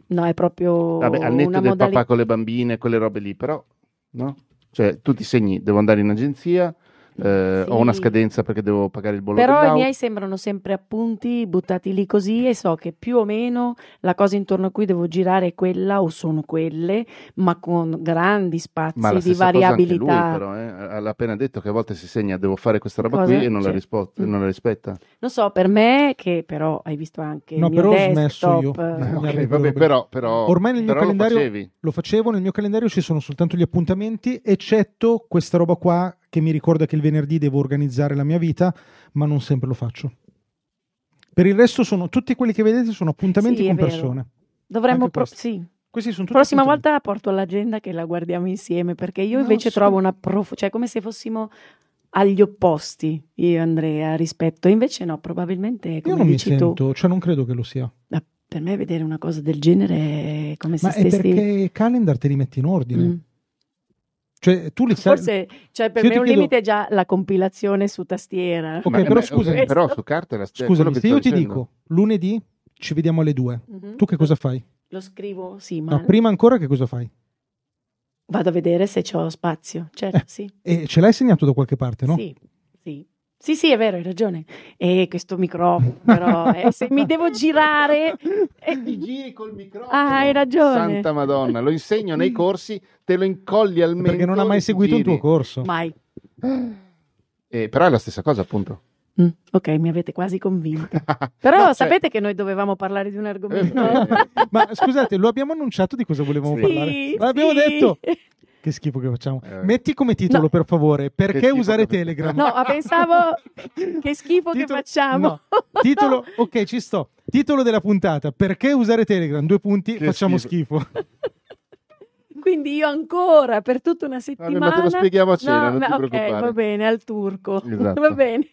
no, è proprio Vabbè, al netto del modalità. papà con le bambine, quelle robe lì, però, no? Cioè, tu ti segni, devo andare in agenzia, eh, Sì. ho una scadenza perché devo pagare il bollo Però i miei sembrano sempre appunti buttati lì così e so che più o meno la cosa intorno a cui devo girare è quella o sono quelle, ma con grandi spazi Ma la di stessa cosa anche lui, variabilità. però, eh. ha appena detto che a volte si segna, devo fare questa roba Cosa? qui e non, la, rispo- mm. non la rispetta. Non so, per me che però hai visto anche No, il mio però ho smesso desktop, io. Mi Ok, arrendo vabbè, però, però, Ormai nel mio però lo calendario- facevi. Lo facevo, nel mio calendario ci sono soltanto gli appuntamenti, eccetto questa roba qua che mi ricorda che il venerdì devo organizzare la mia vita, ma non sempre lo faccio. Per il resto sono tutti quelli che vedete sono appuntamenti Sì, è con persone. Dovremmo pro- sì. Questi sono tutti Prossima appuntamenti. volta porto l'agenda che la guardiamo insieme perché io No, invece sì. trovo una prof, cioè come se fossimo agli opposti, io e Andrea rispetto. Invece no, probabilmente Io come non mi dici tu. sento, cioè non credo che lo sia. Per me vedere una cosa del genere è come se Ma è stessi... perché calendar te li metti in ordine. Mm. Cioè, tu li sai. Forse, cioè, per me un chiedo- limite è già la compilazione su tastiera. Ok, Ma- però ma- scusami. però su carta è la stessa. Scusami, che se io ti dicendo. dico lunedì ci vediamo alle due, Mhm. tu che cosa fai? Lo scrivo, sì, ma No, prima ancora che cosa fai? vado a vedere se c'ho spazio. Certo, Eh, sì. E ce l'hai segnato da qualche parte, no? Sì, sì. Sì, sì, è vero, hai ragione. E questo microfono, però, eh, se mi devo girare... eh, Ti giri col microfono. Ah, hai ragione. Santa Madonna, lo insegno nei corsi, te lo incolli al mento. Perché non ha mai seguito un giri. tuo corso. mai. Eh, però è la stessa cosa, appunto. Mm, ok, mi avete quasi convinto. Però No, cioè- sapete che noi dovevamo parlare di un argomento... Eh, Ma scusate, lo abbiamo annunciato di cosa volevamo Sì. parlare? Sì, L'abbiamo sì. detto. Che schifo che facciamo. Eh. Metti come titolo, No. per favore, perché usare che- Telegram? No, ma pensavo che schifo che Titolo- facciamo. no. Titolo, ok, ci sto. Titolo della puntata: Perché usare Telegram? Due punti, Che facciamo schifo. schifo. Quindi io ancora per tutta una settimana. ma te lo spieghiamo a cena, No, non ti ma- preoccupare. Ok, va bene, al turco. Esatto. Va bene.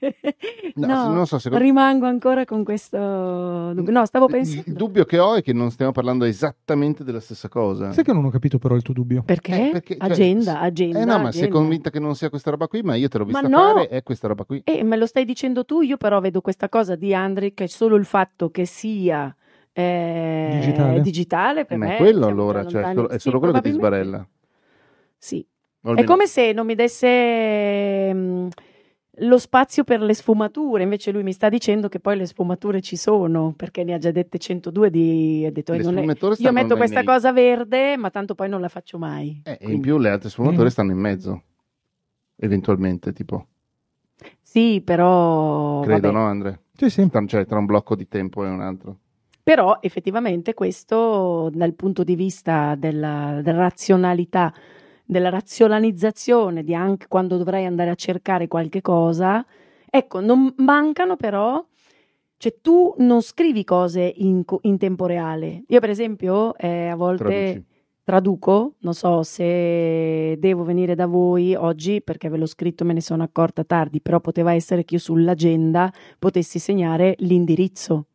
No, No, se- non so, secondo- rimango ancora con questo dubbio. No, stavo pensando. Il dubbio che ho è che non stiamo parlando esattamente della stessa cosa. Sai che non ho capito, però, il tuo dubbio. Perché? Eh, perché, cioè, agenda, agenda. Eh no, ma sei agenda. convinta che non sia questa roba qui, ma io te l'ho Ma vista no! fare, è questa roba qui. Eh, me lo stai dicendo tu, io però vedo questa cosa di Andri che solo il fatto che sia eh, Digitale. digitale per ma me è quello allora, cioè, è solo, è Sì, solo quello che ti sbarella. Sì, È come se non mi desse mm, lo spazio per le sfumature, invece lui mi sta dicendo che poi le sfumature ci sono, perché ne ha già dette 102 di... Ha detto, eh, Io metto nei- questa nei- cosa verde, ma tanto poi non la faccio mai. Eh, e in più le altre sfumature Mm. stanno in mezzo. Eventualmente, tipo. Sì, però... Credo, vabbè. no, Andre? Sì, sì. Cioè, tra un blocco di tempo e un altro. Però effettivamente questo dal punto di vista della, della razionalità, della razionalizzazione di anche quando dovrei andare a cercare qualche cosa, ecco, non mancano però, cioè tu non scrivi cose in, in tempo reale. Io per esempio eh, a volte Traduci. traduco, non so se devo venire da voi oggi perché ve l'ho scritto, me ne sono accorta tardi, però poteva essere che io sull'agenda potessi segnare l'indirizzo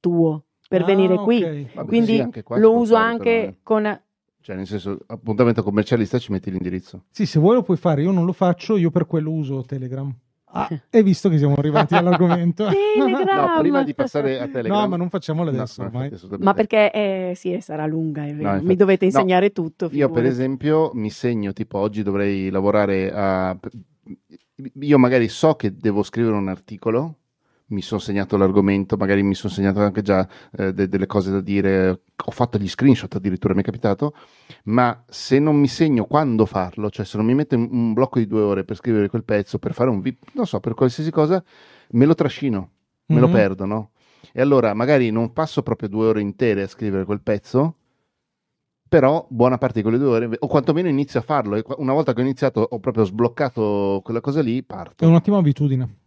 tuo per Ah, venire qui. Vabbè, Quindi sì, lo uso fare, anche però, eh. con... Cioè, nel senso, appuntamento commercialista ci metti l'indirizzo. Sì, se vuoi lo puoi fare, io non lo faccio, io per quello uso Telegram. Ah, e visto che siamo arrivati all'argomento. Telegram! No, prima di passare a Telegram. No, ma non facciamolo No, adesso no, ormai. Ma perché eh, sì, sarà lunga, è vero. infatti. Mi dovete No, insegnare tutto. Io, per figurati. esempio, mi segno, tipo, oggi dovrei lavorare a... Io magari so che devo scrivere un articolo, mi sono segnato l'argomento, magari mi sono segnato anche già eh, de- delle cose da dire, ho fatto gli screenshot addirittura, mi è capitato, ma se non mi segno quando farlo, cioè se non mi metto un blocco di due ore per scrivere quel pezzo, per fare un video, non so, per qualsiasi cosa, me lo trascino, me lo Mhm. perdo, no? E allora magari non passo proprio due ore intere a scrivere quel pezzo, però buona parte di quelle due ore, o quantomeno inizio a farlo, e una volta che ho iniziato ho proprio sbloccato quella cosa lì, È parto, un'ottima abitudine.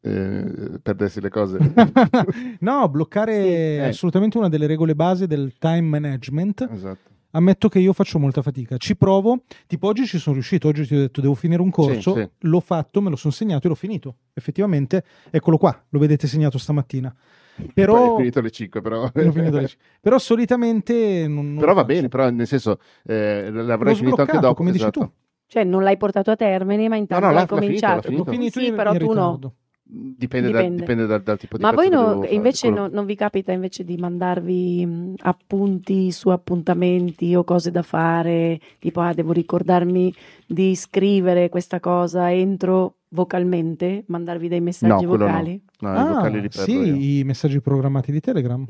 Eh, perdersi le cose. no, bloccare è Eh. assolutamente una delle regole base del time management. esatto. Ammetto che io faccio molta fatica. Ci provo, tipo oggi ci sono riuscito, oggi ti ho detto devo finire un corso, Sì, sì. l'ho fatto, me lo sono segnato e l'ho finito. Effettivamente, eccolo qua, lo vedete segnato stamattina. Però, è finito alle 5, però. l'ho alle- però solitamente non, non Però va faccio. bene, però nel senso eh, l'avrei L'ho finito anche dopo. come dici esatto. tu. Cioè non l'hai portato a termine, ma intanto no, l'ha- hai l'ha finito, cominciato. finito. L'ho finito Sì, in, però in tu no. Ritardo. Dipende, da- Dipende. dipende dal, dal tipo di Ma pezzo voi no- invece quello- no- non vi capita invece di mandarvi mh, appunti su appuntamenti o cose da fare, tipo ah, devo ricordarmi di scrivere questa cosa entro vocalmente, mandarvi dei messaggi No, no. vocali? No, i Ah, vocali li perdo sì, io. i messaggi programmati di Telegram.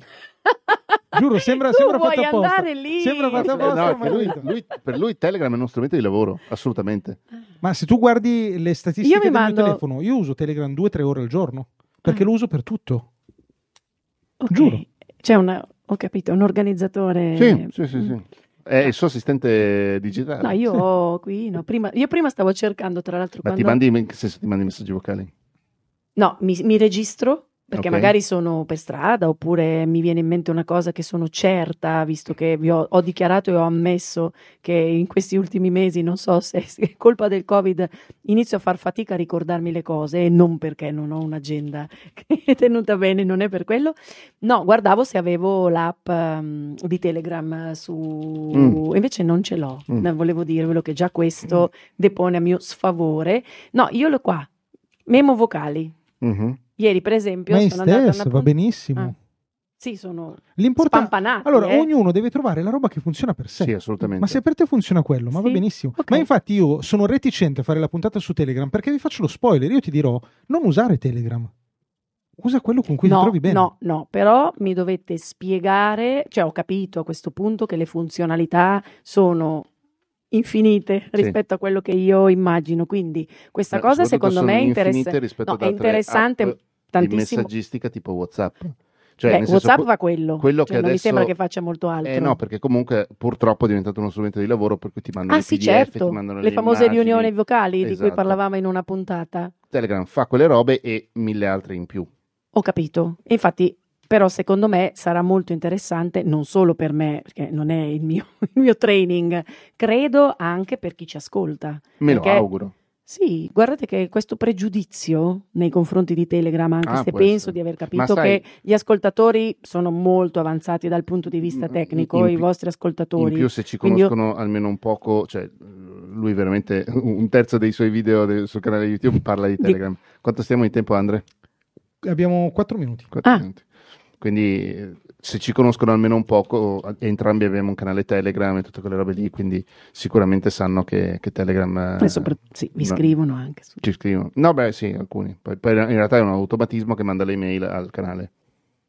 Giuro, sembra, Tu sembra vuoi fatto apposta. andare lì? Sembra fatto Eh, apposta, no, lui- lui- per lui Telegram è uno strumento di lavoro, assolutamente. Ma se tu guardi le statistiche Io mi del mando- mio telefono, io uso Telegram due o tre ore al giorno, perché Ah. lo uso per tutto. Ok. Giuro. C'è una, ho capito, un organizzatore. Sì, sì, sì, sì. È il suo assistente digitale. No, io Sì. ho qui, no, prima, io prima stavo cercando, tra l'altro, Ma quando... ti mandi, in che senso ti mandi i messaggi vocali? No, mi, mi registro perché Ok. magari sono per strada oppure mi viene in mente una cosa che sono certa, visto che vi ho, ho dichiarato e ho ammesso che in questi ultimi mesi, non so se è colpa del Covid, inizio a far fatica a ricordarmi le cose e non perché non ho un'agenda che è tenuta bene, non è per quello. No, guardavo se avevo l'app ehm, di Telegram su... Mm. Invece non ce l'ho, Mm. Ne volevo dirvelo che già questo depone a mio sfavore. No, io l'ho qua, memo vocali. Mhm. Ieri, per esempio, Ma in sono andata a una stesso, va benissimo. Ah, Sì, sono L'importante spampanati. Allora, eh. ognuno deve trovare la roba che funziona per sé. Sì, assolutamente. Ma se per te funziona quello, ma va Sì, benissimo. ok. Ma infatti io sono reticente a fare la puntata su Telegram perché vi faccio lo spoiler. Io ti dirò, non usare Telegram. Usa quello con cui no, ti trovi bene. No, no, però mi dovete spiegare, cioè ho capito a questo punto che le funzionalità sono infinite rispetto a quello che io immagino, quindi questa Eh, cosa secondo me è rispetto No, è interessante app di tantissimo. messaggistica tipo WhatsApp. Cioè, Beh, senso, WhatsApp que- fa quello, quello cioè, che non mi adesso- sembra che faccia molto altro. Eh no, perché comunque purtroppo è diventato uno strumento di lavoro per cui ti mandano Ah sì, PDF, certo, mandano le famose immagini. riunioni vocali di cui Esatto. parlavamo in una puntata. Telegram fa quelle robe e mille altre in più. Ho capito. Infatti, però, secondo me sarà molto interessante, non solo per me, perché non è il mio, il mio training, credo anche per chi ci ascolta. Me lo auguro. Sì, guardate che questo pregiudizio nei confronti di Telegram, anche Ah, se penso essere. di aver capito sai- che gli ascoltatori sono molto avanzati dal punto di vista Mm, tecnico, in i più- vostri In ascoltatori. più se ci Quindi io- conoscono almeno un poco, cioè lui veramente un terzo dei suoi video del- sul canale YouTube parla di Telegram. Quanto stiamo in tempo Andre? Abbiamo 4 minuti. Quattro Ah. minuti. Quindi eh, se ci conoscono almeno un poco, eh, entrambi abbiamo un canale Telegram e tutte quelle robe lì, quindi sicuramente sanno che, che Telegram eh, E sopra- sì, vi no. scrivono anche. su- ci scrivono. No, beh, sì, alcuni. Poi, poi in realtà è un automatismo che manda le email al canale.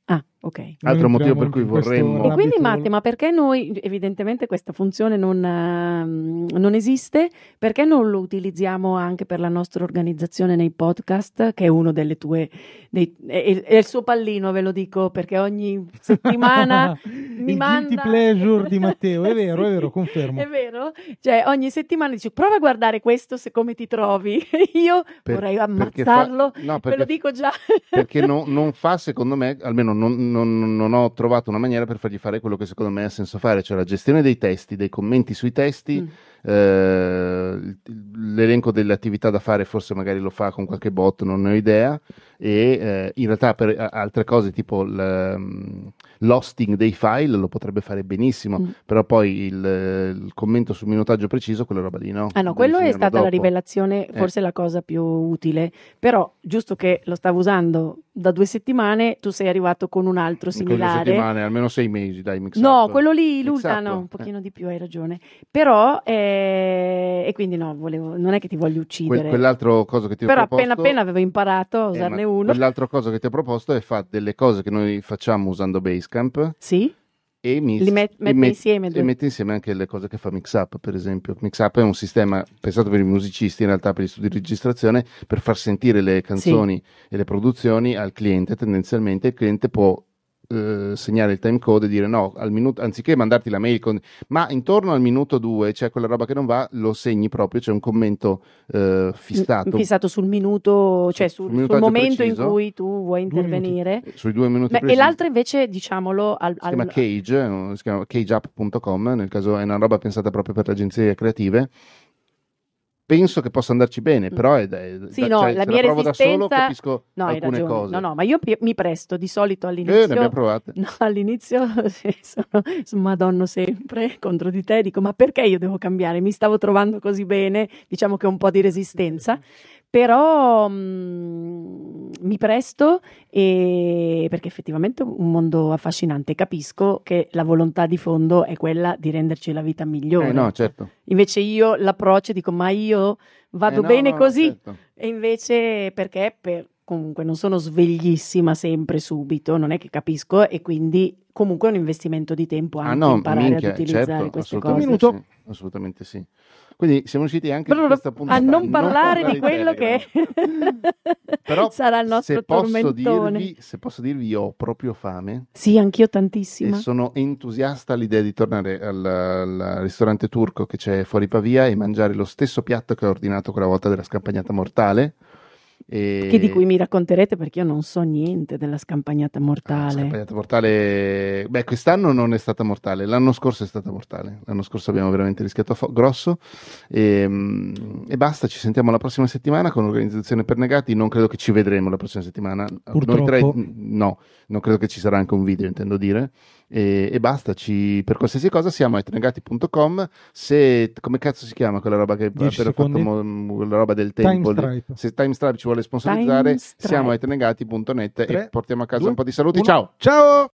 Ah, ok. Altro Noi motivo per cui vorremmo- E quindi hole. ma perché noi, evidentemente questa funzione non, ehm, non esiste, perché non lo utilizziamo anche per la nostra organizzazione nei podcast, che è uno delle tue, dei- è, è il suo pallino, ve lo dico, perché ogni settimana mi il manda... guilty pleasure di Matteo, è vero, è vero, confermo. È vero? Cioè, ogni settimana dice prova a guardare questo se come ti trovi. Io Per- vorrei perché fa- ammazzarlo, no, ve perché- lo dico già. perché no- non fa, secondo me, almeno non, non- non ho trovato una maniera per fargli fare quello che secondo me ha senso fare, cioè la gestione dei testi, dei commenti sui testi, Mm. eh, l'elenco delle attività da fare forse magari lo fa con qualche bot, non ne ho idea, e eh, in realtà per altre cose tipo mm, l'hosting dei file lo potrebbe fare benissimo, Mm. però poi il, il commento sul minutaggio preciso, quella roba lì no. Ah no, quello è stata la dopo. rivelazione, Eh. forse la cosa più utile, però giusto che lo stavo usando da due settimane, tu sei arrivato con un altro similare. settimane, almeno sei mesi, dai, mix No, up. quello lì, l'ultimo, up, no, un eh. pochino di più, hai ragione. Però, eh, e quindi no, volevo, non è che ti voglio Que- uccidere, quell'altro cosa che ti ho però proposto appena appena avevo imparato a eh, usarne uno. Quell'altro cosa che ti ho proposto è fare delle cose che noi facciamo usando Basecamp Sì? e mi Li met- e mette met- insieme e due. mette insieme anche le cose che fa Mixup, per esempio. Mixup è un sistema pensato per i musicisti, in realtà per gli studi di registrazione, per far sentire le canzoni e le produzioni al cliente. Tendenzialmente il cliente può eh, segnare il timecode e dire no, al minuto, anziché mandarti la mail con ma intorno al minuto 2 c'è quella roba che non va, lo segni proprio, c'è un commento eh, fissato. Fissato sul minuto, cioè Sul sul, sul momento in preciso. cui tu vuoi Due minuti. intervenire. sui due minuti Beh, e l'altro invece, diciamolo, al, si chiama Cage, eh, si chiama cageup.com, nel caso è una roba pensata proprio per le agenzie creative. Penso che possa andarci bene, Mm. però è, è- Sì, da- no, cioè, la se mia la provo da solo resistenza- capisco No, alcune cose. No, no, ma io mi presto di solito Eh, ne all'inizio. abbiamo provate. No, all'inizio sono, sono madonno sempre contro di te, dico ma perché io devo cambiare? Mi stavo trovando così bene, diciamo che ho un po' di resistenza, però mm, mi presto e, perché effettivamente è un mondo affascinante, capisco che la volontà di fondo è quella di renderci la vita migliore. Eh, no, certo. Invece io l'approccio dico ma io vado Eh, no, bene no, così. certo. E invece perché per, comunque non sono sveglissima sempre subito, non è che capisco e quindi comunque è un investimento di tempo anche Ah no, imparare minchia, ad utilizzare certo, queste assolutamente cose. Minuto. sì, assolutamente sì. Quindi siamo riusciti anche Però a non parlare di parlare quello che. Però sarà il nostro se tormentone. dirvi, se posso dirvi, io ho proprio fame Sì, anch'io e tantissima. sono entusiasta all'idea di tornare al, al ristorante turco che c'è fuori Pavia e mangiare lo stesso piatto che ho ordinato quella volta della scampagnata mortale. E... Che di cui mi racconterete perché io non so niente della scampagnata Ah, mortale. scampagnata mortale. Beh, quest'anno non è stata mortale, l'anno scorso è stata mortale. L'anno scorso abbiamo veramente rischiato fo- grosso. E, mm, e basta, ci sentiamo la prossima settimana con l'organizzazione per negati. Non credo che ci vedremo la prossima settimana. Purtroppo. Noi tre, no, non credo che ci sarà anche un video, intendo dire. E, e basta, ci- per qualsiasi cosa siamo a etnegati.com. Se, come cazzo si chiama quella roba che ha 10 appena fatto mo- quella roba del Time tempo? Stripe. Se Time Stripe ci vuole sponsorizzare, Time siamo a etnegati.net e portiamo a casa due, un po' di saluti. uno. Ciao! Ciao!